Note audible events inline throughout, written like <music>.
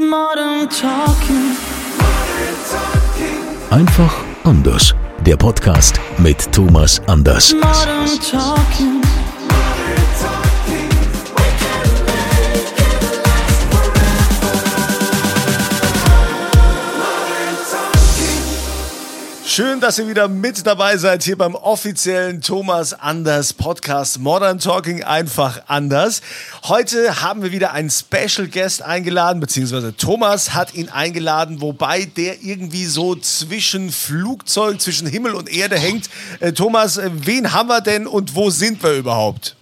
Modern Talking. Einfach anders. Der Podcast mit Thomas Anders. Modern Talking. Schön, dass ihr wieder mit dabei seid hier beim offiziellen Thomas Anders Podcast Modern Talking einfach anders. Heute haben wir wieder einen Special Guest eingeladen, beziehungsweise Thomas hat ihn eingeladen, wobei der irgendwie so zwischen Flugzeug, zwischen Himmel und Erde hängt. Äh, Thomas, äh, wen haben wir denn und wo sind wir überhaupt?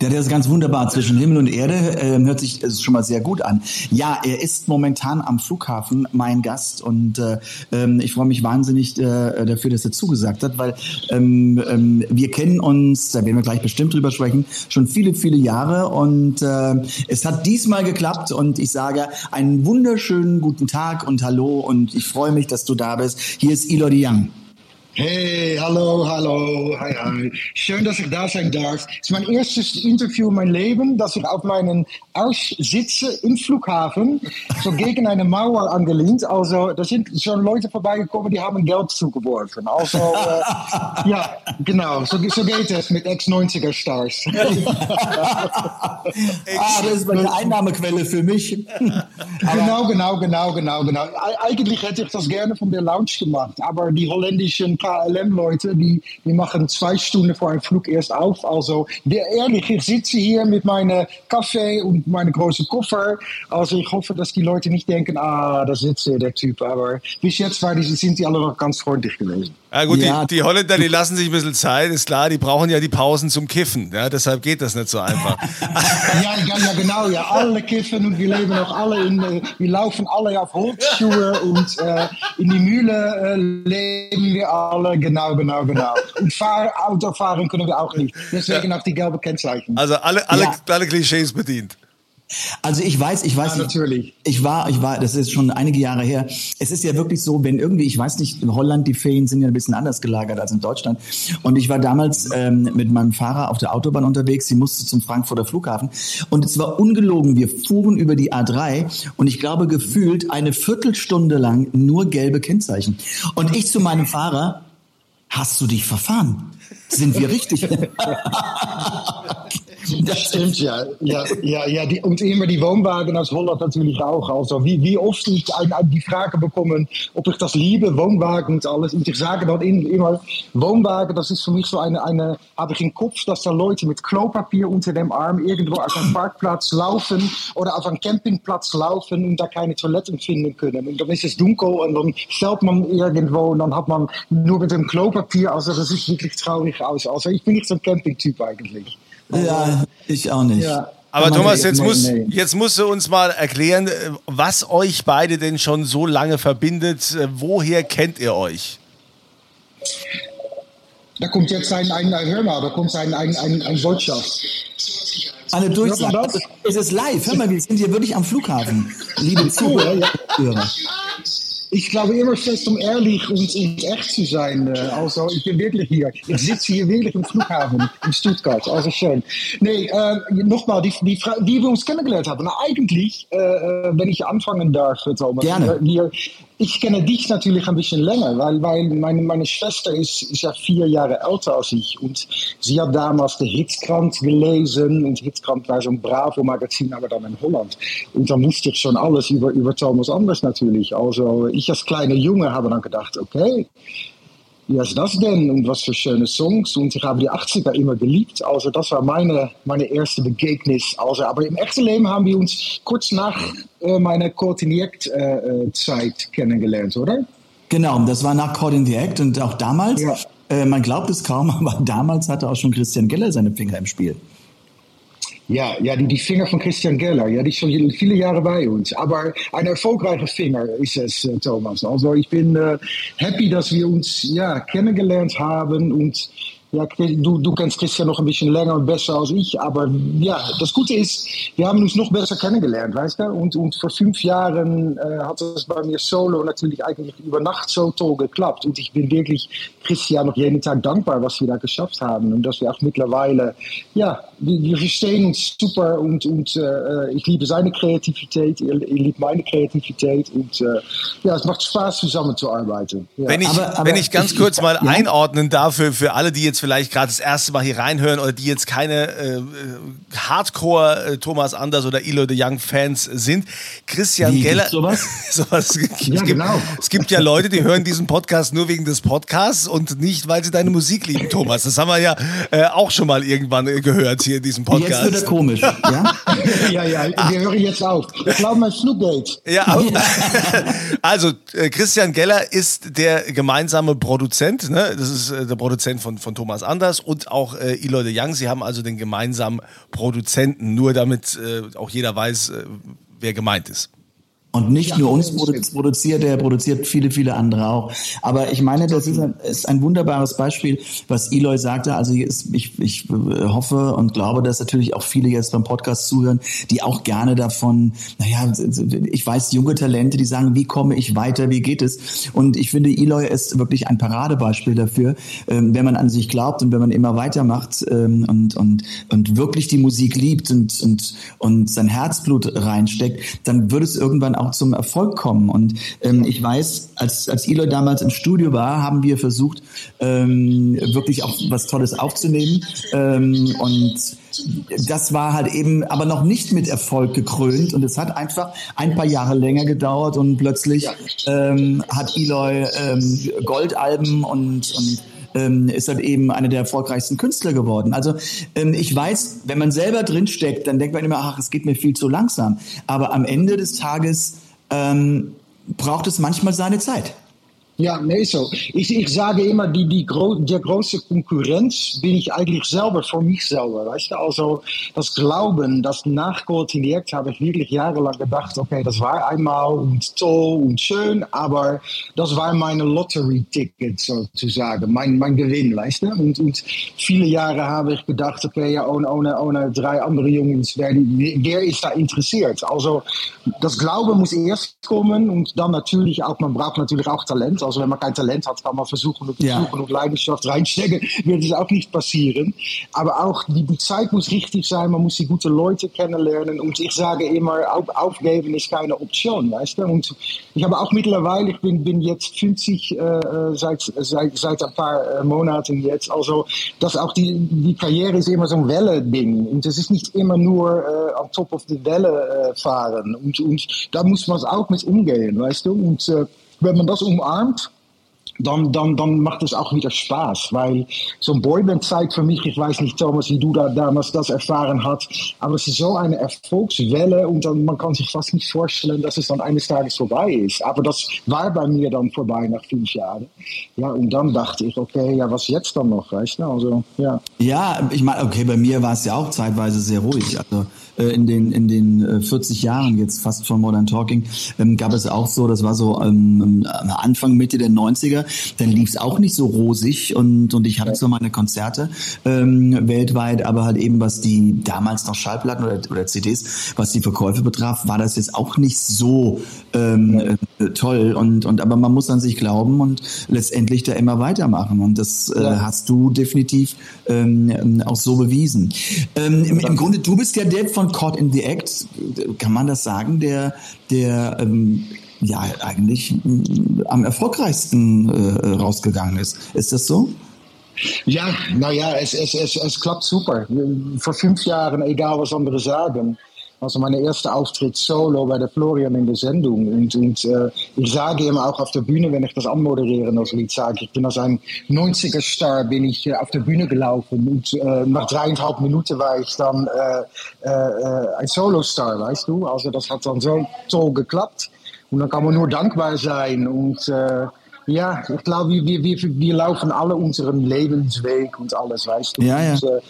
Der, der ist ganz wunderbar zwischen Himmel und Erde, äh, hört sich ist schon mal sehr gut an. Ja, er ist momentan am Flughafen mein Gast und äh, ähm, ich freue mich wahnsinnig äh, dafür, dass er zugesagt hat, weil ähm, ähm, wir kennen uns, da werden wir gleich bestimmt drüber sprechen, schon viele, viele Jahre und äh, es hat diesmal geklappt und ich sage einen wunderschönen guten Tag und Hallo und ich freue mich, dass du da bist. Hier ist Elodie Young. Hey, hallo, hallo, hi, hi. Schön, dass ich da sein darf. Es ist mein erstes Interview in meinem Leben, dass ich auf meinen Arsch sitze im Flughafen, so gegen eine Mauer angelehnt. Also, da sind schon Leute vorbeigekommen, die haben Geld zugeworfen. Also, äh, ja, genau, so, so geht es mit Ex-90er-Stars. <laughs> ah, das ist eine Einnahmequelle für mich. genau, genau, genau, genau, genau. Eigentlich hätte ich das gerne von der Lounge gemacht, aber die holländischen KLM-Leute, die, die machen zwei Stunden vor einem Flug erst auf. Also, der, ehrlich, ich hier mit meinem Kaffee und meinem großen Koffer. Also, ich hoffe, dass die Leute nicht denken, ah, da sitzt der Typ. Aber bis jetzt war die, sind die alle noch ganz gewesen. Ja gut, Ja. die, die Holländer, die lassen sich ein bisschen Zeit, ist klar, die brauchen ja die Pausen zum Kiffen. Ja, deshalb geht das nicht so einfach. <laughs> Ja, ja, ja, genau. Ja, alle kiffen und wir leben noch alle in, wir laufen alle auf Holzschuhe und äh, in die Mühle äh, leben wir alle. Genau, genau, genau. Und fahr, Auto fahren können wir auch nicht. Deswegen auch die gelbe Kennzeichen. Also alle, alle, Ja. alle Klischees bedient. Also ich weiß, ich weiß, Ja, ich- natürlich. Ich war, ich war, das ist schon einige Jahre her. Es ist ja wirklich so, wenn irgendwie, ich weiß nicht, in Holland die Ferien sind ja ein bisschen anders gelagert als in Deutschland. Und ich war damals ähm, mit meinem Fahrer auf der Autobahn unterwegs. Sie musste zum Frankfurter Flughafen. Und es war ungelogen. Wir fuhren über die A3 und ich glaube gefühlt eine Viertelstunde lang nur gelbe Kennzeichen. Und ich zu meinem Fahrer, hast du dich verfahren? Sind wir richtig? <laughs> <laughs> <laughs> Das stimmt, ja. Ja, ja, ja die, und immer die Wohnwagen aus Holland natürlich auch. Also wie, wie oft ich die Frage bekomme, ob ich das liebe, Wohnwagen und alles. Und ich sage dann immer, Wohnwagen, das ist für mich so eine, eine habe ich im Kopf, dass da Leute mit Klopapier unter dem Arm irgendwo auf einem Parkplatz laufen oder auf einem Campingplatz laufen und da keine Toiletten finden können. Und dann ist es dunkel und dann fällt man irgendwo und dann hat man nur mit dem Klopapier, also das sieht wirklich traurig aus. Also ich bin nicht so ein Campingtyp eigentlich. Ja, ich auch nicht. Ja. Aber Thomas, ja- jetzt, nee, muss, nee. jetzt musst du uns mal erklären, äh, was euch beide denn schon so lange verbindet. Äh, Woher kennt ihr euch? Da kommt jetzt ein, ein, ein hör mal, da kommt ein, ein, ein, ein Botschaft. Eine Durchsage. Es ist live. Hör mal, wir sind hier wirklich am Flughafen. Liebe Zuhörer. Ich glaube immer fest, um ehrlich und, und echt zu sein. Äh, Also ich bin wirklich hier. Ich sitze hier wirklich im Flughafen in Stuttgart. Also schön. Nee, äh, nochmal, die, die, wie wir uns kennengelernt haben. Na, eigentlich, äh, äh, wenn ich anfangen darf, Thomas. Gerne. Wir, ich kenne dich natürlich ein bisschen länger, weil, weil meine, meine Schwester ist, ist ja vier Jahre älter als ich. Und sie hat damals de Hitzkrant gelesen. Und Hitzkrant war so ein Bravo-Magazin, aber dann in Holland. Und da musste ich schon alles über, über Thomas Anders natürlich. Also ich als kleiner Junge habe dann gedacht, okay, wie ist das denn? Und was für schöne Songs. Und ich habe die 80er immer geliebt. Also das war meine, meine erste Begegnis. Also, aber im echten Leben haben wir uns kurz nach äh, meiner Coordiniert-Zeit kennengelernt, oder? Genau, das war nach Caught in the Act und auch damals, Ja. äh, man glaubt es kaum, <laughs> aber damals hatte auch schon Christian Geller seine Finger im Spiel. Ja, ja die, die Finger von Christian Geller, ja, die ist schon viele Jahre bei uns. Aber ein erfolgreicher Finger ist es, äh, Thomas. Also ich bin äh, happy, dass wir uns ja, kennengelernt haben und ja, du, du kennst Christian noch ein bisschen länger und besser als ich, aber ja, das Gute ist, wir haben uns noch besser kennengelernt, weißt du? Und, und vor fünf Jahren äh, hat es bei mir solo natürlich eigentlich über Nacht so toll geklappt. Und ich bin wirklich Christian noch jeden Tag dankbar, was wir da geschafft haben. Und dass wir auch mittlerweile, ja, wir, wir verstehen uns super und, und äh, ich liebe seine Kreativität, er, er liebt meine Kreativität und äh, ja, es macht Spaß, zusammenzuarbeiten. Ja. Wenn ich, Aber- aber wenn ich ganz ich- kurz ich- mal ja? einordnen darf für, für alle, die jetzt vielleicht gerade das erste Mal hier reinhören oder die jetzt keine äh, äh, Hardcore äh, Thomas Anders oder Elo de Young Fans sind. Christian Wie, Geller. sowas? <laughs> sowas es Ja, gibt, genau. Es gibt ja Leute, die hören diesen Podcast nur wegen des Podcasts und nicht, weil sie deine Musik lieben, Thomas. Das haben wir ja äh, auch schon mal irgendwann gehört hier in diesem Jetzt wird er Podcast. komisch, ja? <laughs> ja, ja, wir hören jetzt auf. Ich glaube, Flug geht. Ja, aber, <laughs> also äh, Christian Geller ist der gemeinsame Produzent, ne? das ist äh, der Produzent von, von Thomas Anders und auch äh, Eloy de Young. Sie haben also den gemeinsamen Produzenten, nur damit äh, auch jeder weiß, äh, wer gemeint ist. Und nicht nur uns produ- produziert, er produziert viele, viele andere auch. Aber ich meine, das ist ein, ist ein wunderbares Beispiel, was Eloy sagte. Also ich, ich hoffe und glaube, dass natürlich auch viele jetzt beim Podcast zuhören, die auch gerne davon, naja, ich weiß junge Talente, die sagen, wie komme ich weiter, wie geht es? Und ich finde, Eloy ist wirklich ein Paradebeispiel dafür, ähm, wenn man an sich glaubt und wenn man immer weitermacht ähm, und, und, und wirklich die Musik liebt und, und, und sein Herzblut reinsteckt, dann wird es irgendwann auch zum Erfolg kommen. Und ähm, ich weiß, als, als Eloy damals im Studio war, haben wir versucht, ähm, wirklich auch was Tolles aufzunehmen. Ähm, und das war halt eben aber noch nicht mit Erfolg gekrönt und es hat einfach ein paar Jahre länger gedauert und plötzlich ähm, hat Eloy ähm, Goldalben und, und ähm, ist halt eben einer der erfolgreichsten Künstler geworden. Also ähm, ich weiß, wenn man selber drinsteckt, dann denkt man immer, ach, es geht mir viel zu langsam. Aber am Ende des Tages ähm, braucht es manchmal seine Zeit. Ja, nee, so. Ich, ich sage immer, die, die gro der große Konkurrenz bin ich eigentlich selber für mich selber, weißt du? Also das Glauben, das nachkoordiniert, habe ich wirklich jahrelang gedacht, okay, das war einmal und toll und schön, aber das war meine Lottery-Ticket sozusagen, mein, mein Gewinn, weißt du? Und, und viele Jahre habe ich gedacht, okay, ja, ohne, ohne, ohne drei andere Jungs, wer, wer ist da interessiert? Also das Glauben muss erst kommen und dann natürlich auch, man braucht natürlich auch Talent. Also wenn man kein Talent hat, kann man versuchen und Ja. und Leidenschaft reinstecken, <laughs> wird es auch nicht passieren. Aber auch die, die Zeit muss richtig sein, man muss die gute Leute kennenlernen und ich sage immer, auf, aufgeben ist keine Option, weißt du? Und ich habe auch mittlerweile, ich bin, bin jetzt 50 äh, äh, seit, seit, seit ein paar äh, Monaten jetzt, also dass auch die, die Karriere ist immer so ein Welle-Ding und es ist nicht immer nur äh, Top of the Welle äh, fahren und, und da muss man auch mit umgehen, weißt du? Und äh, wenn man das umarmt, dann, dann, dann macht es auch wieder Spaß, weil so ein Boyband-Zeit für mich, ich weiß nicht, Thomas, wie du da damals das erfahren hast, aber es ist so eine Erfolgswelle und dann, man kann sich fast nicht vorstellen, dass es dann eines Tages vorbei ist. Aber das war bei mir dann vorbei nach fünf Jahren. Ja, und dann dachte ich, okay, ja, was jetzt dann noch, weißt du? Also, ja. Ja, ich meine, okay, bei mir war es ja auch zeitweise sehr ruhig. Also in den in den äh, 40 Jahren jetzt fast von Modern Talking ähm, gab es auch so, das war so ähm, Anfang Mitte der 90er, dann lief es auch nicht so rosig und und ich hatte zwar meine Konzerte ähm, weltweit, aber halt eben was die damals noch Schallplatten oder, oder CDs, was die Verkäufe betraf, war das jetzt auch nicht so ähm, äh, toll und und aber man muss an sich glauben und letztendlich da immer weitermachen und das äh, Ja. hast du definitiv ähm, auch so bewiesen. Ähm, im, Im Grunde, du bist ja der von Caught in the Act, kann man das sagen, der, der ähm, ja eigentlich mm, am erfolgreichsten äh, rausgegangen ist. Ist das so? Ja, nou ja, es, es, es, es klappt super. Vor fünf Jahren, egal was andere sagen. Also mein erster Auftritt solo bei der Florian in der Sendung. Und, und äh, ich sage immer auch auf der Bühne, wenn ich das anmoderieren als Lied sage, ich bin als ein 90er-Star, bin ich äh, auf der Bühne gelaufen. Und äh, nach dreieinhalb Minuten war ich dann äh, äh, ein Solo-Star, weißt du. Also das hat dann so toll geklappt. Und dann kann man nur dankbar sein. Und ja, ich glaube, wir, wir, wir laufen alle unseren Lebensweg und alles, weißt du. Ja, ja. Und, äh,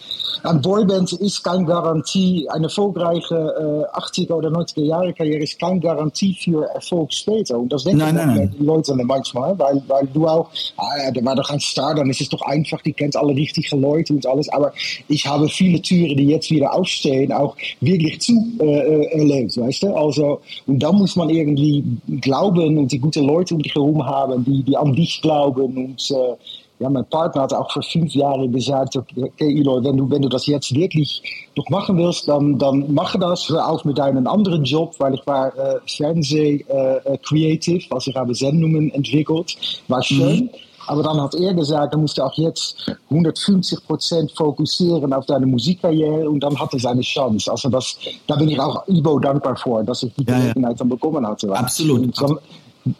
ein Boyband ist keine Garantie, eine erfolgreiche äh, 80er oder 90er Jahre Karriere ist keine Garantie für Erfolg später. Und das denken Nein, nein, nein. die Leute dann manchmal, weil, weil du auch, ah, ja, der war doch ein Star, dann ist es doch einfach, die kennt alle richtigen Leute und alles. Aber ich habe viele Türen, die jetzt wieder aufstehen, auch wirklich zu äh, äh, erlebt, weißt du. Also, und da muss man irgendwie glauben und die guten Leute um dich herum haben, die, die an dich glauben und äh, ja, mein Partner hat auch vor fünf Jahren gesagt, okay, Eloy, wenn du, wenn du das jetzt wirklich noch machen willst, dann, dann mach das. Hör auf mit deinem anderen Job, weil ich war äh, Fernseh-Creative, äh, also ich habe Sendungen entwickelt, war schön. Aber dann hat er gesagt, er musste auch jetzt 150 Prozent fokussieren auf deine Musikkarriere und dann hatte er seine Chance. Also das, da bin ich auch Ivo dankbar vor, dass ich die Ja, ja. Gelegenheit dann bekommen hatte. Absolut. Und dann,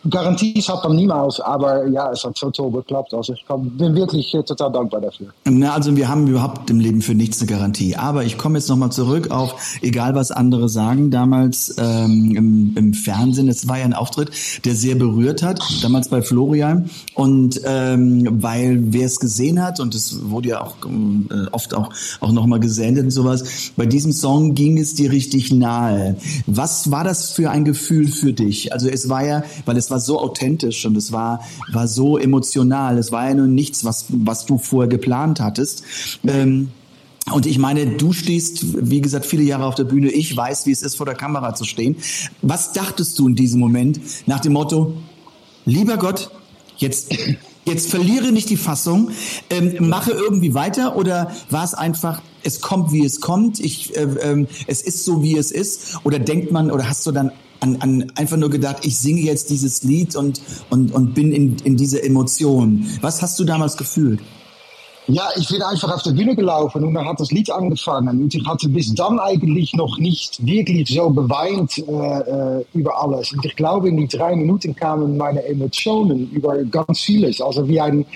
Garanties hat man niemals, aber ja, es hat so toll geklappt. Also ich bin wirklich äh, total dankbar dafür. Na, also wir haben überhaupt im Leben für nichts eine Garantie. Aber ich komme jetzt nochmal zurück auf, egal was andere sagen, damals ähm, im, im Fernsehen, es war ja ein Auftritt, der sehr berührt hat, damals bei Florian. Und ähm, weil wer es gesehen hat, und es wurde ja auch ähm, äh, oft auch, auch nochmal gesendet und sowas, bei diesem Song ging es dir richtig nahe. Was war das für ein Gefühl für dich? Also es war ja, weil es war so authentisch und es war, war so emotional. Es war ja nur nichts, was, was du vorher geplant hattest. Ähm, und ich meine, du stehst, wie gesagt, viele Jahre auf der Bühne. Ich weiß, wie es ist, vor der Kamera zu stehen. Was dachtest du in diesem Moment nach dem Motto, lieber Gott, jetzt, jetzt verliere nicht die Fassung, ähm, mache irgendwie weiter oder war es einfach, es kommt, wie es kommt, ich, äh, ähm, es ist so, wie es ist? Oder denkt man, oder hast du dann an, an einfach nur gedacht, ich singe jetzt dieses Lied und, und, und bin in, in dieser Emotion? Was hast du damals gefühlt? Ja, ich bin einfach auf der Bühne gelaufen und dann hat das Lied angefangen. Und ich hatte bis dann eigentlich noch nicht wirklich so beweint äh, äh, über alles. Und ich glaube, in die drei Minuten kamen meine Emotionen über ganz vieles. Also wie ein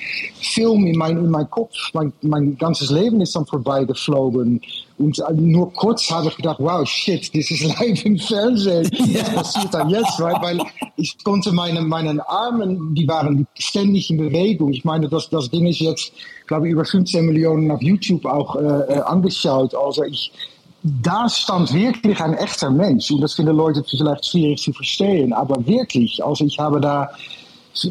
Film in mein, in mein Kopf. Mein, mein ganzes Leben ist dann vorbeigeflogen. Und äh, nur kurz habe ich gedacht, wow, shit, das ist <laughs> live im Fernsehen. Was passiert dann jetzt? Weil, weil ich konnte meine, meinen Armen, die waren ständig in Bewegung. Ich meine, das, das Ding ist jetzt, glaube ich, über 15 Millionen auf YouTube auch äh, äh, angeschaut. Also ich, da stand wirklich ein echter Mensch. Und das finden Leute vielleicht schwierig zu verstehen. Aber wirklich, also ich habe da,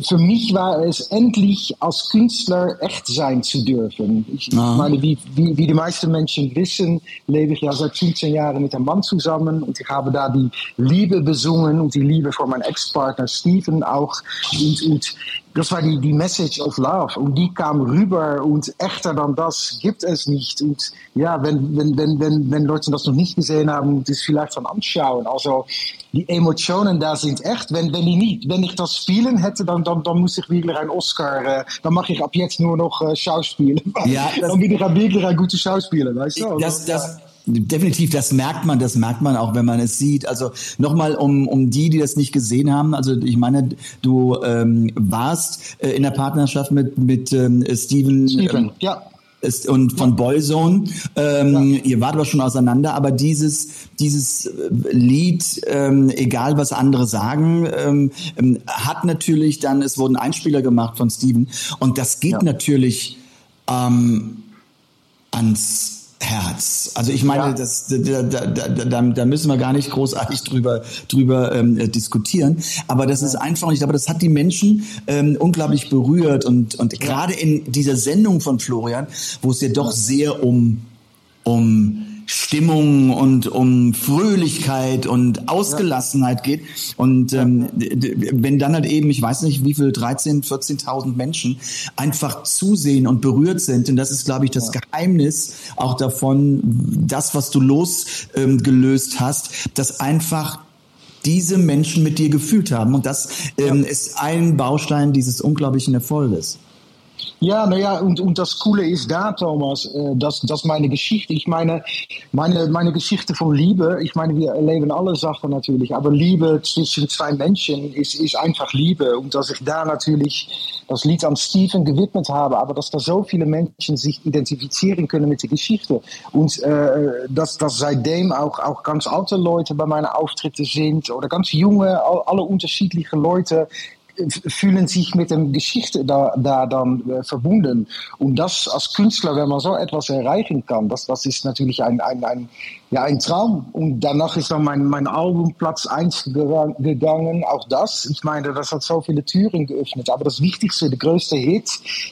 für mich war es endlich als Künstler echt sein zu dürfen. Ich Ah. meine, wie, wie, wie die meisten Menschen wissen, lebe ich ja seit 15 Jahren mit einem Mann zusammen und ich habe da die Liebe besungen und die Liebe vor meinem Ex-Partner Steven auch. Und, und das war die, die Message of Love und die kam rüber und echter dann das gibt es nicht. Und ja, wenn, wenn, wenn, wenn, wenn Leute das noch nicht gesehen haben, das vielleicht dann anschauen. Also die Emotionen da sind echt. Wenn, wenn, ich nicht, wenn ich das spielen hätte, dann, dann, dann muss ich wirklich ein Oscar, äh, dann mache ich ab jetzt nur noch äh, Schauspielen. Ja, <laughs> dann bin ich wirklich ein guter Schauspieler, weißt du? Das, das, definitiv, das merkt man, das merkt man auch, wenn man es sieht. Also nochmal um, um die, die das nicht gesehen haben. Also ich meine, du ähm, warst äh, in der Partnerschaft mit, mit ähm, Steven. Steven, Ähm, ja. ist, und von Boyzone. Ähm, Ihr wart aber schon auseinander, aber dieses, dieses äh, Lied, ähm, egal was andere sagen, ähm, ähm, hat natürlich dann, es wurden Einspieler gemacht von Steven und das geht Ja. natürlich ähm, ans Herz. Also ich meine, Ja. das, da, da, da, da, müssen wir gar nicht großartig drüber, drüber ähm, äh, diskutieren. Aber das ist einfach, ich glaube, das hat die Menschen ähm, unglaublich berührt. Und, und gerade in dieser Sendung von Florian, wo es ja doch sehr um, um Stimmung und um Fröhlichkeit und Ausgelassenheit geht. Und ähm, wenn dann halt eben, ich weiß nicht, wie viel, 13, 14.000 Menschen einfach zusehen und berührt sind. Und das ist, glaube ich, das Geheimnis auch davon, das, was du losgelöst ähm, hast, dass einfach diese Menschen mit dir gefühlt haben. Und das ähm, ist ein Baustein dieses unglaublichen Erfolges. Ja, naja, und, und das Coole ist da, Thomas, äh, dass, dass meine Geschichte, ich meine, meine, meine Geschichte von Liebe, ich meine, wir erleben alle Sachen natürlich, aber Liebe zwischen zwei Menschen ist, ist einfach Liebe. Und dass ich da natürlich das Lied an Steven gewidmet habe, aber dass da so viele Menschen sich identifizieren können mit der Geschichte. Und äh, dass, dass seitdem auch, auch ganz alte Leute bei meinen Auftritten sind oder ganz junge, all- alle unterschiedliche Leute fühlen sich mit der Geschichte da, da dann äh, verbunden. Und das als Künstler, wenn man so etwas erreichen kann, das, das ist natürlich ein, ein, ein, ja, ein Traum. Und danach ist dann mein, mein Album Platz 1 gegangen. Auch das, ich meine, das hat so viele Türen geöffnet. Aber das Wichtigste, der größte Hit,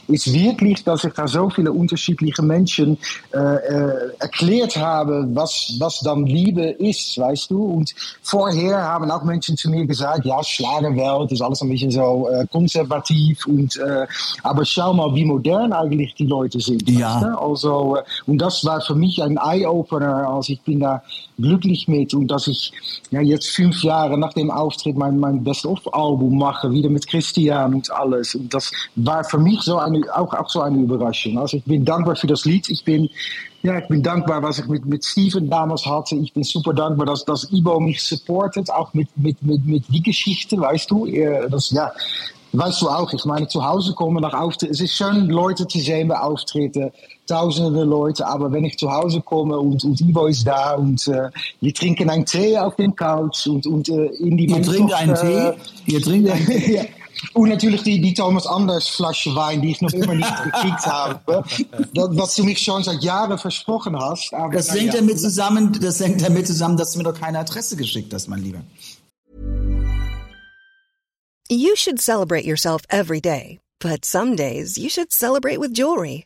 ist wirklich, dass ich da so viele unterschiedliche Menschen äh, äh, erklärt habe, was, was dann Liebe ist, weißt du. Und vorher haben auch Menschen zu mir gesagt, ja, Schlagerwelt ist alles ein bisschen so äh, konservativ. Und, äh, aber schau mal, wie modern eigentlich die Leute sind. Ja. Weißt du? Also, äh, und das war für mich ein Eye-Opener, als ich bin da glücklich mit und dass ich ja, jetzt fünf Jahre nach dem Auftritt mein, mein Best-of-Album mache, wieder mit Christian und alles. Und das war für mich so eine, auch, auch so eine Überraschung. Also ich bin dankbar für das Lied. Ich bin ja, ich bin dankbar, was ich mit, mit Steven damals hatte. Ich bin super dankbar, dass, dass Ibo mich supportet, auch mit, mit, mit, mit die Geschichte, weißt du. Das, ja, weißt du auch, ich meine, zu Hause kommen nach Auftritten. Es ist schön, Leute zu sehen bei Auftritten, tausende Leute, aber wenn ich zu Hause komme und, und Ivo ist da und äh, wir trinken einen Tee auf dem Couch und, und äh, in die Ihr trinkt einen Tee? Ihr trinkt einen Tee? ja. Und natürlich die, die Thomas Anders Flasche Wein, die ich noch immer nicht gekriegt habe. Das, was du mich schon seit Jahren versprochen hast. Aber, das hängt ja. damit zusammen, das hängt damit zusammen, dass du mir doch keine Adresse geschickt hast, mein Lieber. You should celebrate yourself every day, but some days you should celebrate with jewelry.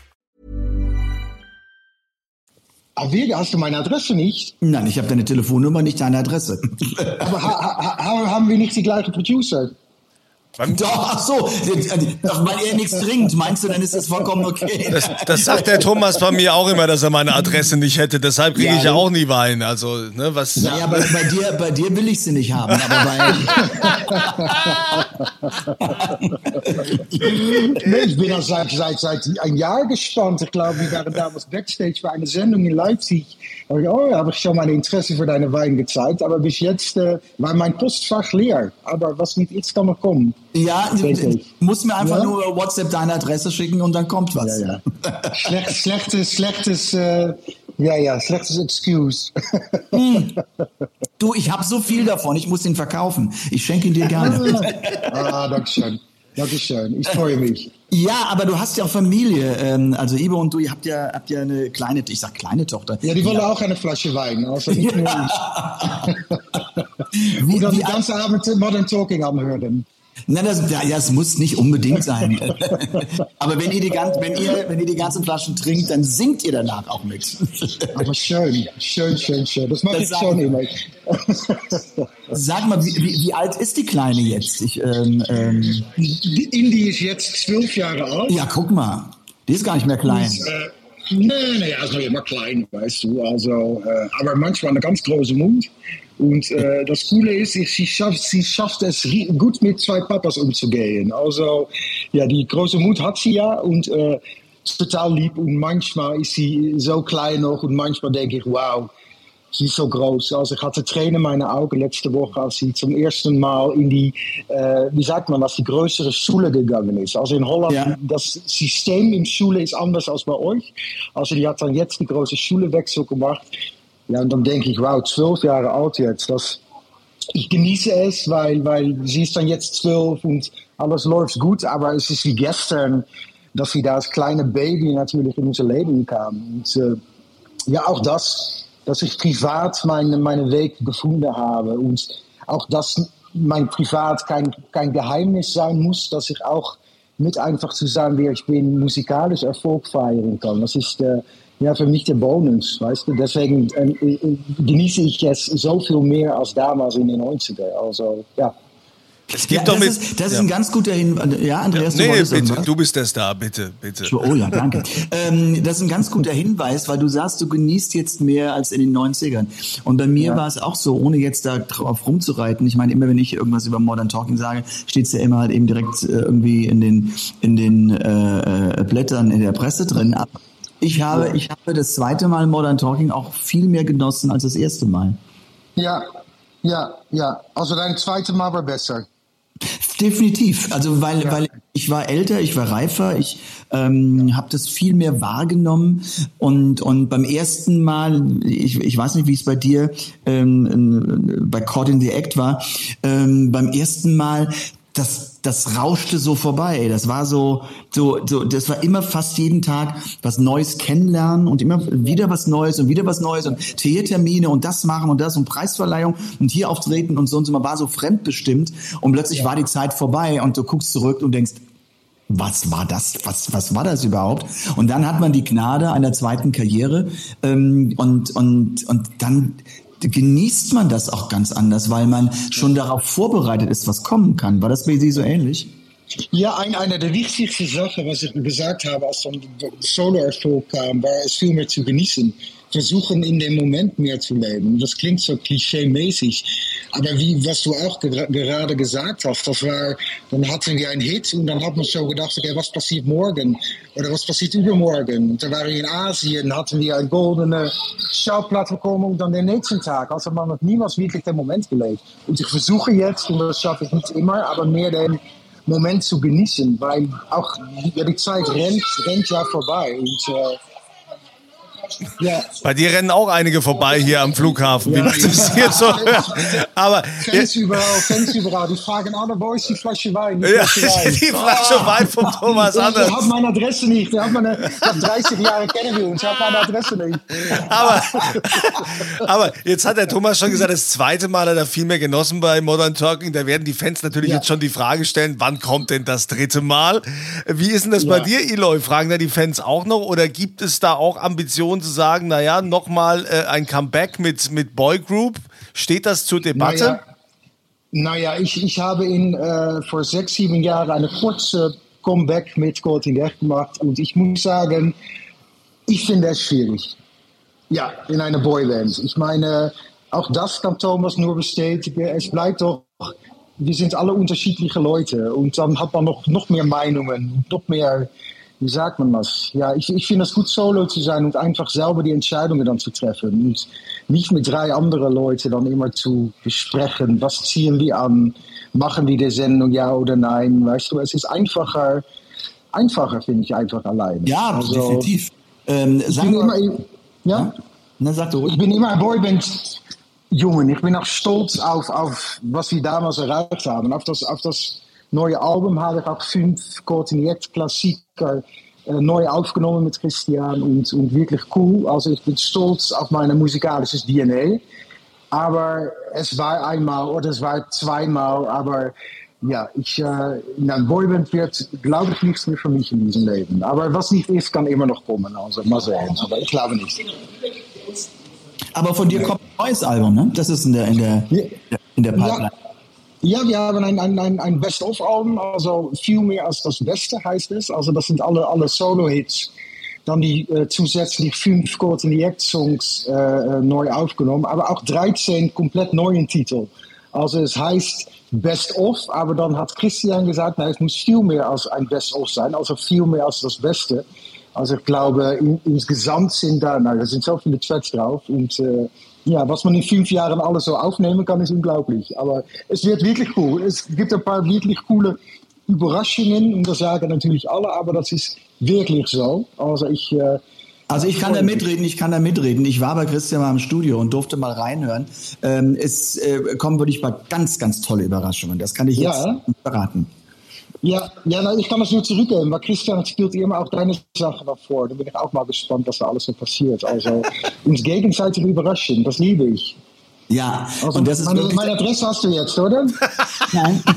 Wie, hast du meine Adresse nicht? Nein, ich habe deine Telefonnummer, nicht deine Adresse. Aber ha, ha, haben wir nicht die gleiche Producer? Doch, ach so, weil er nichts trinkt, meinst du, dann ist das vollkommen okay. Das, das, sagt der Thomas bei mir auch immer, dass er meine Adresse nicht hätte. Deshalb kriege Ja, ich ja auch nie Wein. Also, ne, was. Naja, bei, bei, dir, bei dir will ich sie nicht haben, aber bei, <laughs> Nee, ich bin al seit, seit, seit ein Jahr gespannt. Ich glaube, wir waren damals Backstage bei einer Sendung in Leipzig. Da hab ich, oh, habe ich schon mein Interesse für deine Wein gezeigt. Aber bis jetzt äh, war mein Postfach leer. Aber was mit jetzt kann noch kommen. ja, du musst mir einfach Ja? nur WhatsApp deine Adresse schicken und dann kommt was. Ja, ja. <laughs> Slecht, slechtes, slechtes, äh, ja, ja, slechtes Excuse. Du, ich habe so viel davon, ich muss ihn verkaufen. Ich schenke ihn dir gerne. ah, Dankeschön. Dankeschön. Ich freue mich. Ja, aber du hast ja auch Familie. Ähm, also Ibo und du, ihr habt ja, habt ja eine kleine, ich sag kleine Tochter. Ja, die wollen auch eine Flasche Wein. Also <laughs> nicht nur ich. Wie, Und dann wie die ganze Abend Modern Talking anhören. Na, das, ja, es muss nicht unbedingt sein. <laughs> Aber wenn ihr, die wenn, ihr, wenn ihr die ganzen Flaschen trinkt, dann singt ihr danach auch mit. Aber schön, schön, schön, schön. Das mache Das ich sag schon immer. Sag mal, wie, wie, wie alt ist die Kleine jetzt? Ich, ähm, ähm, Die Indie ist jetzt zwölf Jahre alt. ja, guck mal. Die ist gar nicht mehr klein. Äh, nee, nee, also immer klein, weißt du. Also, äh, aber manchmal einen ganz großen Mund. Und äh, das Coole ist, ich- sie schafft, sie schafft es gut mit zwei Papas umzugehen. Also, ja, die große Mut hat sie ja und äh, total lieb. Und manchmal ist sie so klein noch und manchmal denke ich, wow, sie ist so groß. Also ich hatte Tränen in meinen Augen letzte Woche, als sie zum ersten Mal in die, äh, wie sagt man, als die größere Schule gegangen ist. Also in Holland, Ja. das System in Schule ist anders als bei euch. Also die hat dann jetzt die große Schulewechsel gemacht. Ja, und dann denke ich, wow, zwölf Jahre alt jetzt. Das, ich genieße es, weil, weil sie ist dann jetzt zwölf und alles läuft gut, aber es ist wie gestern, dass sie da als kleine Baby natürlich in unser Leben kam. Und, äh, ja, auch das, dass ich privat meine, meine Weg gefunden habe und auch dass mein Privat kein, kein Geheimnis sein muss, dass ich auch mit einfach zu sagen, wer ich bin, musikalisch Erfolg feiern kann. Das ist äh, ja für mich der Bonus, weißt du. Deswegen äh, äh genieße ich es so viel mehr als damals in den 90er. Also, ja. Es gibt ja, doch das, mit, ist, das ist ja. ein ganz guter Hinweis. Ja, Andreas, Nee, du nee, wolltest bitte, irgendwas? du bist der Star, bitte, bitte. Oh ja, danke. <laughs> ähm, das ist ein ganz guter Hinweis, weil du sagst, du genießt jetzt mehr als in den 90ern. Und bei mir war es auch so, ohne jetzt da drauf rumzureiten. Ich meine, immer wenn ich irgendwas über Modern Talking sage, steht es ja immer halt eben direkt äh, irgendwie in den, in den äh, äh, Blättern in der Presse drin. Aber ich habe, ich habe das zweite Mal Modern Talking auch viel mehr genossen als das erste Mal. Ja, ja, ja. Also dein zweites Mal war besser. Definitiv. Also weil, weil ich war älter, ich war reifer, ich ähm, habe das viel mehr wahrgenommen und und beim ersten Mal, ich, ich weiß nicht, wie es bei dir ähm, bei Caught in the Act war, ähm, beim ersten Mal das, das rauschte so vorbei. Das war so, so, so, das war immer fast jeden Tag was Neues kennenlernen und immer wieder was Neues und wieder was Neues und Theatertermine und das machen und das und Preisverleihung und hier auftreten und so und so. Man war so fremdbestimmt und plötzlich war die Zeit vorbei und du guckst zurück und denkst, was war das? Was, was war das überhaupt? Und dann hat man die Gnade einer zweiten Karriere ähm, und, und, und dann genießt man das auch ganz anders, weil man schon darauf vorbereitet ist, was kommen kann. War das bei Sie so ähnlich? Ja, ein, eine der wichtigsten Sachen, was ich gesagt habe, als dann der Solo-Erfolg kam, war es viel mehr zu genießen. Versuchen in dem Moment mehr zu leben. Das klingt so klischee-mäßig. Aber wie, was du auch ger gerade gesagt hast, das war, dann hatten wir einen Hit und dann hat man so gedacht, okay, was passiert morgen? Oder was passiert übermorgen? Und dann waren wir in Asien, hatten wir eine goldene Schauplatte bekommen und dann den nächsten Tag. Also man hat niemals wirklich den Moment gelebt. Und ich versuche jetzt, und das schaffe ich nicht immer, aber mehr den Moment zu genießen, weil auch ja, die Zeit rennt, rennt ja vorbei. Und, äh, ja. Bei dir rennen auch einige vorbei hier am Flughafen, wie man das hier so. Aber Fans überall, Fans überall, die fragen alle, wo ist die Flasche Wein? Die Ja, Flasche Wein. die Flasche Wein vom Thomas Der Anders. hat meine Adresse nicht. Der hat meine, nach 30 Jahren kennen wir uns. Der hat meine Adresse nicht. aber, aber jetzt hat der Thomas schon gesagt, das zweite Mal hat er viel mehr genossen bei Modern Talking. Da werden die Fans natürlich Ja. jetzt schon die Frage stellen, wann kommt denn das dritte Mal? Wie ist denn das bei Ja. dir, Eloy? Fragen da die Fans auch noch? Oder gibt es da auch Ambitionen zu sagen, naja, nochmal äh, ein Comeback mit, mit Boy Group? Steht das zur Debatte? Naja, naja ich, ich habe in, äh, vor sechs, sieben Jahren eine kurze Comeback mit Gold in der gemacht. Und ich muss sagen, ich finde es schwierig. Ja, in einer Boyband. Ich meine, auch das kann Thomas nur bestätigen. Es bleibt doch, wir sind alle unterschiedliche Leute. Und dann hat man noch, noch mehr Meinungen, noch mehr, wie sagt man das? Ja, ich, ich finde es gut, solo zu sein und einfach selber die Entscheidungen dann zu treffen. Und nicht mit drei anderen Leuten dann immer zu besprechen, was ziehen wir an, machen wir die Sendung ja oder nein. Weißt du, es ist einfacher, einfacher finde ich einfach allein. Ja, Also, definitiv. Ähm, Ich bin immer, ja? na, sag du ruhig. Ich bin immer ein Boyband Jungen. Ich bin auch stolz auf, auf was wir damals erreicht haben. Auf das, auf das neue Album habe ich auch fünf koordiniert Klassiker äh, neu aufgenommen mit Christian und, und wirklich cool. Also ich bin stolz auf meine musikalisches DNA. Aber es war einmal oder es war zweimal, aber ja, ich, äh, in einem Boyband wird, glaube ich, nichts mehr für mich in diesem Leben. Aber was nicht ist, kann immer noch kommen. Also mal sehen. Aber ich glaube nicht. Aber von dir kommt ein neues Album, ne? Das ist in der, in der, in der Pipeline. Ja, wir haben ein, ein, ein, Best-of-Album, also viel mehr als das Beste heißt es. Also das sind alle, alle Solo-Hits. Dann die äh, zusätzlich fünf Coordinate-Songs äh, äh, neu aufgenommen, aber auch 13 komplett neuen Titel. Also es heißt Best-of, aber dann hat Christian gesagt, na, es muss viel mehr als ein Best-of sein, also viel mehr als das Beste. Also ich glaube, in, insgesamt sind da, nou, da sind so viele Tracks drauf und äh, ja, was man in fünf Jahren alles so aufnehmen kann, ist unglaublich. Aber es wird wirklich cool. Es gibt ein paar wirklich coole Überraschungen und das sagen natürlich alle, aber das ist wirklich so. Also ich. Äh, Also ich kann da mitreden, ich kann da mitreden. Ich war bei Christian mal im Studio und durfte mal reinhören. Ähm, es äh, kommen wirklich mal ganz, ganz tolle Überraschungen. Das kann ich jetzt Ja. verraten. Ja, ja nou, ich kann das nur zurückgeben, weil Christian spielt immer auch deine Sachen noch vor. Da bin ich auch mal gespannt, was da alles so passiert. Also <laughs> uns gegenseitig überraschen, das liebe ich. Ja, Also und das ist meine, wirklich, meine Adresse hast du jetzt, oder? nein. <laughs>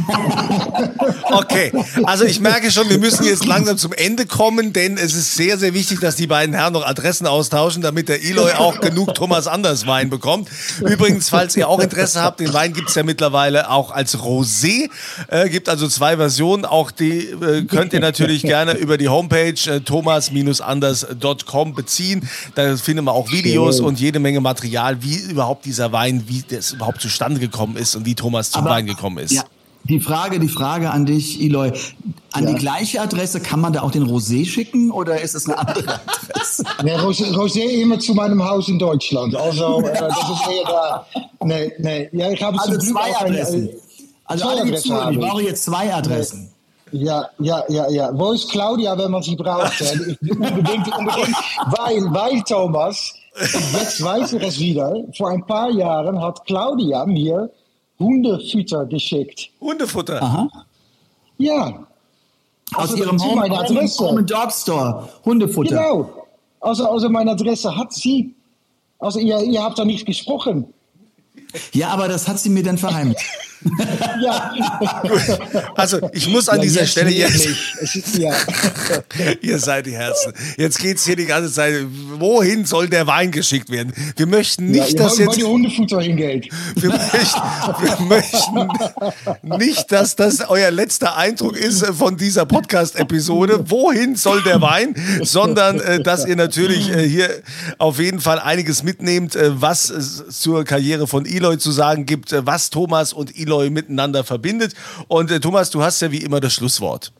Okay, also ich merke schon, wir müssen jetzt langsam zum Ende kommen, denn es ist sehr, sehr wichtig, dass die beiden Herren noch Adressen austauschen, damit der Eloy auch genug Thomas Anders Wein bekommt. Übrigens, falls ihr auch Interesse habt, den Wein gibt's ja mittlerweile auch als Rosé. Äh, gibt also zwei Versionen. Auch die äh, könnt ihr natürlich gerne über die Homepage äh, thomas-anders.com beziehen. Da findet man auch Videos und jede Menge Material, wie überhaupt dieser Wein, wie das überhaupt zustande gekommen ist und wie Thomas zum Aber- Wein gekommen ist. Ja. Die Frage, die Frage an dich, Eloy. An Ja. die gleiche Adresse kann man da auch den Rosé schicken oder ist es eine andere <laughs> Adresse? Nee, Rosé, Rosé immer zu meinem Haus in Deutschland. Also, äh, das ist eher da. Nee, nee. Ja, ich habe Also zum Glück zwei Adressen. Also zwei alle, die Adressen zuhören, habe ich brauche jetzt zwei Adressen. Ja, ja, ja, ja. Wo ist Claudia, wenn man sie braucht? <laughs> unbedingt, unbedingt. Weil, weil, Thomas, jetzt weiß ich es wieder, vor ein paar Jahren hat Claudia mir Hundefutter geschickt. Hundefutter. Aha. Ja. Aus Also ihrem zu Home, meiner Home, Adresse. Home and Dog Store. Hundefutter. Genau. Also, also meine Adresse hat sie. Also ihr, ihr habt da nicht gesprochen. Ja, aber das hat sie mir dann verheimlicht. <laughs> Ja. <laughs> Also ich muss an Ja, dieser Stelle jetzt. Es ist, ja. <laughs> ihr seid die Herzen. Jetzt geht's hier die ganze Zeit, wohin soll der Wein geschickt werden? Wir möchten ja, nicht, ihr dass jetzt, ihr Hundefutter hingeht. wir möchten, wir <laughs> möchten nicht, dass das euer letzter Eindruck ist von dieser Podcast-Episode. Wohin soll der Wein? Sondern, äh, dass ihr natürlich äh, hier auf jeden Fall einiges mitnehmt, äh, was es zur Karriere von Eloy zu sagen gibt, was Thomas und Eloy miteinander verbindet. Und äh, Thomas, du hast ja wie immer das Schlusswort.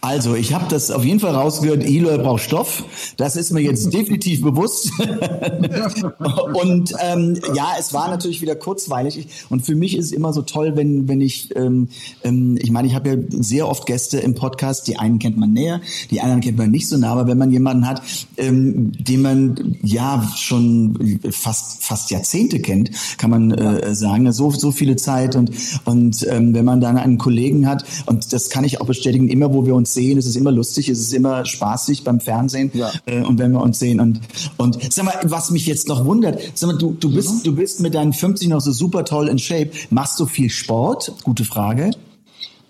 Also, ich habe das auf jeden Fall rausgehört, Eloy braucht Stoff. Das ist mir jetzt <laughs> definitiv bewusst. <laughs> und ähm, ja, es war natürlich wieder kurzweilig. Ich, und für mich ist es immer so toll, wenn, wenn ich, ähm, ähm, ich meine, ich habe ja sehr oft Gäste im Podcast. Die einen kennt man näher, die anderen kennt man nicht so nah. Aber wenn man jemanden hat, ähm, den man ja schon fast fast Jahrzehnte kennt, kann man äh, sagen, so so viele Zeit und und ähm, wenn man dann einen Kollegen hat und das kann ich auch bestätigen, immer wo wir uns sehen, ist es immer lustig, ist es immer spaßig beim Fernsehen Ja. äh, und wenn wir uns sehen und und sag mal, was mich jetzt noch wundert, sag mal, du du bist du bist mit deinen 50 noch so super toll in Shape, machst du viel Sport? Gute Frage.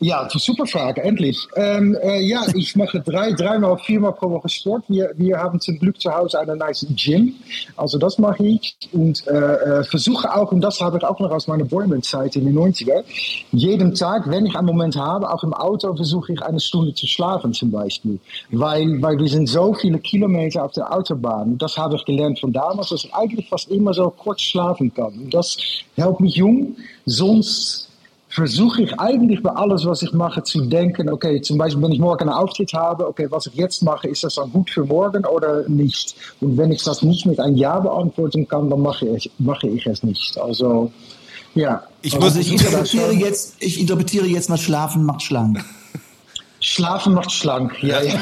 Ja, super Frage, endlich. Ähm, äh, ja, ich mache drei, dreimal, viermal pro Woche Sport. Wir, wir haben zum Glück zu Hause einen nice Gym. Also das mache ich. Und äh, äh, versuche auch, und das habe ich auch noch aus meiner Boybandzeit in den 90er, jeden Tag, wenn ich einen Moment habe, auch im Auto, versuche ich eine Stunde zu schlafen zum Beispiel. Weil, weil wir sind so viele Kilometer auf der Autobahn. Das habe ich gelernt von damals, dass ich eigentlich fast immer so kurz schlafen kann. Und das hält mich jung. Sonst versuche ich eigentlich bei alles, was ich mache, zu denken, okay, zum Beispiel, wenn ich morgen einen Auftritt habe, okay, was ich jetzt mache, ist das dann gut für morgen oder nicht? Und wenn ich das nicht mit einem Ja beantworten kann, dann mache ich, mache ich es nicht. Also, ja. Ich Also muss- ich interpretiere jetzt, ich interpretiere jetzt mal Schlafen macht schlank. Schlafen macht schlank, ja, ja.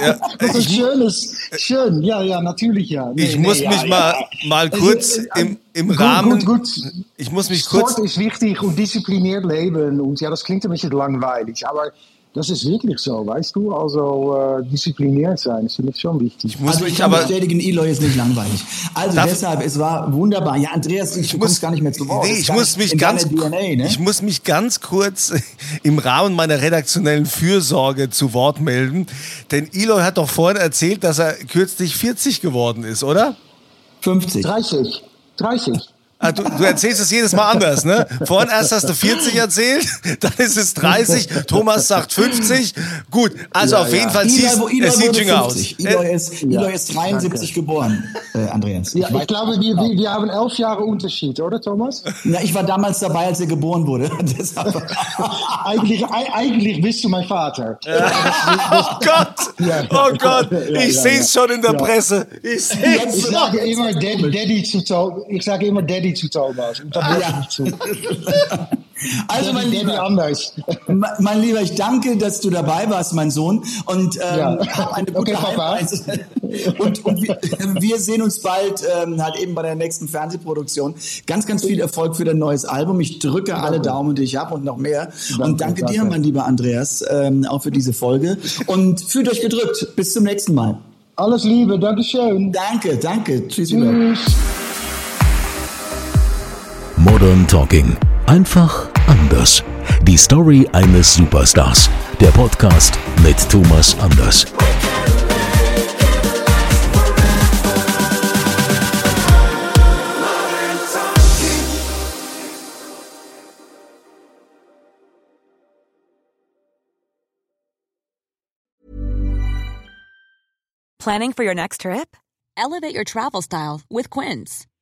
Ja, <laughs> das ist schönes, schön, ja, ja, natürlich, ja. Nee, Ich nee, muss ja, mich ja. mal, mal kurz ist, äh, im, im gut, Rahmen. Gut, gut. Ich muss mich kurz. Sport ist wichtig und diszipliniert leben. Und ja, das klingt ein bisschen langweilig, aber das ist wirklich so, weißt du? Also äh, diszipliniert sein ist für mich schon wichtig. Ich muss also ich kann aber. bestätigen, Eloy ist nicht langweilig. Also Darf- deshalb, es war wunderbar. Ja, Andreas, ich, du kommst gar nicht mehr zu Wort. Nee, ich muss mich ganz, DNA, ne? ich muss mich ganz kurz <laughs> im Rahmen meiner redaktionellen Fürsorge zu Wort melden, denn Eloy hat doch vorhin erzählt, dass er kürzlich 40 geworden ist, oder? 50. 30. 30. Ah, du, du erzählst es jedes Mal anders, ne? Vorhin erst hast du 40 erzählt, <laughs> dann ist es 30, Thomas sagt 50. Gut, also Ja, auf ja. jeden Fall siehst, wo- Eloy es sieht jünger 50. aus. Eloy Äh, ist, Eloy ist 73 danke. geboren, äh, Andreas. Ja, ich, ich glaube, wir, wir, wir haben elf Jahre Unterschied, oder Thomas? na, ich war damals dabei, als er geboren wurde. <laughs> <laughs> Eigentlich, ei- eigentlich bist du mein Vater. Oh Gott, Ja. oh Gott, Ja, ich ja, sehe es ja. schon in der Ja. Presse. Ich Ich sage immer Daddy, Daddy zu Thomas. Ich sage immer Daddy zu Thomas. Und da Ja. ja. ich zu. <laughs> also, mein Lieber, mein Lieber, ich danke, dass du dabei warst, mein Sohn. Und ähm, Ja. hab eine gute Okay. Heimreise. Und, und wir, wir sehen uns bald ähm, halt eben bei der nächsten Fernsehproduktion. Ganz, ganz viel Erfolg für dein neues Album. Ich drücke alle Daumen, die ich habe und noch mehr. und danke, dir, danke. mein lieber Andreas, ähm, auch für diese Folge. Und fühlt euch gedrückt. Bis zum nächsten Mal. Alles Liebe, Dankeschön. Danke, danke. Tschüss. Tschüss. Modern Talking. Einfach anders. Die Story eines Superstars. Der Podcast mit Thomas Anders. Planning for your next trip? Elevate your travel style with Quince.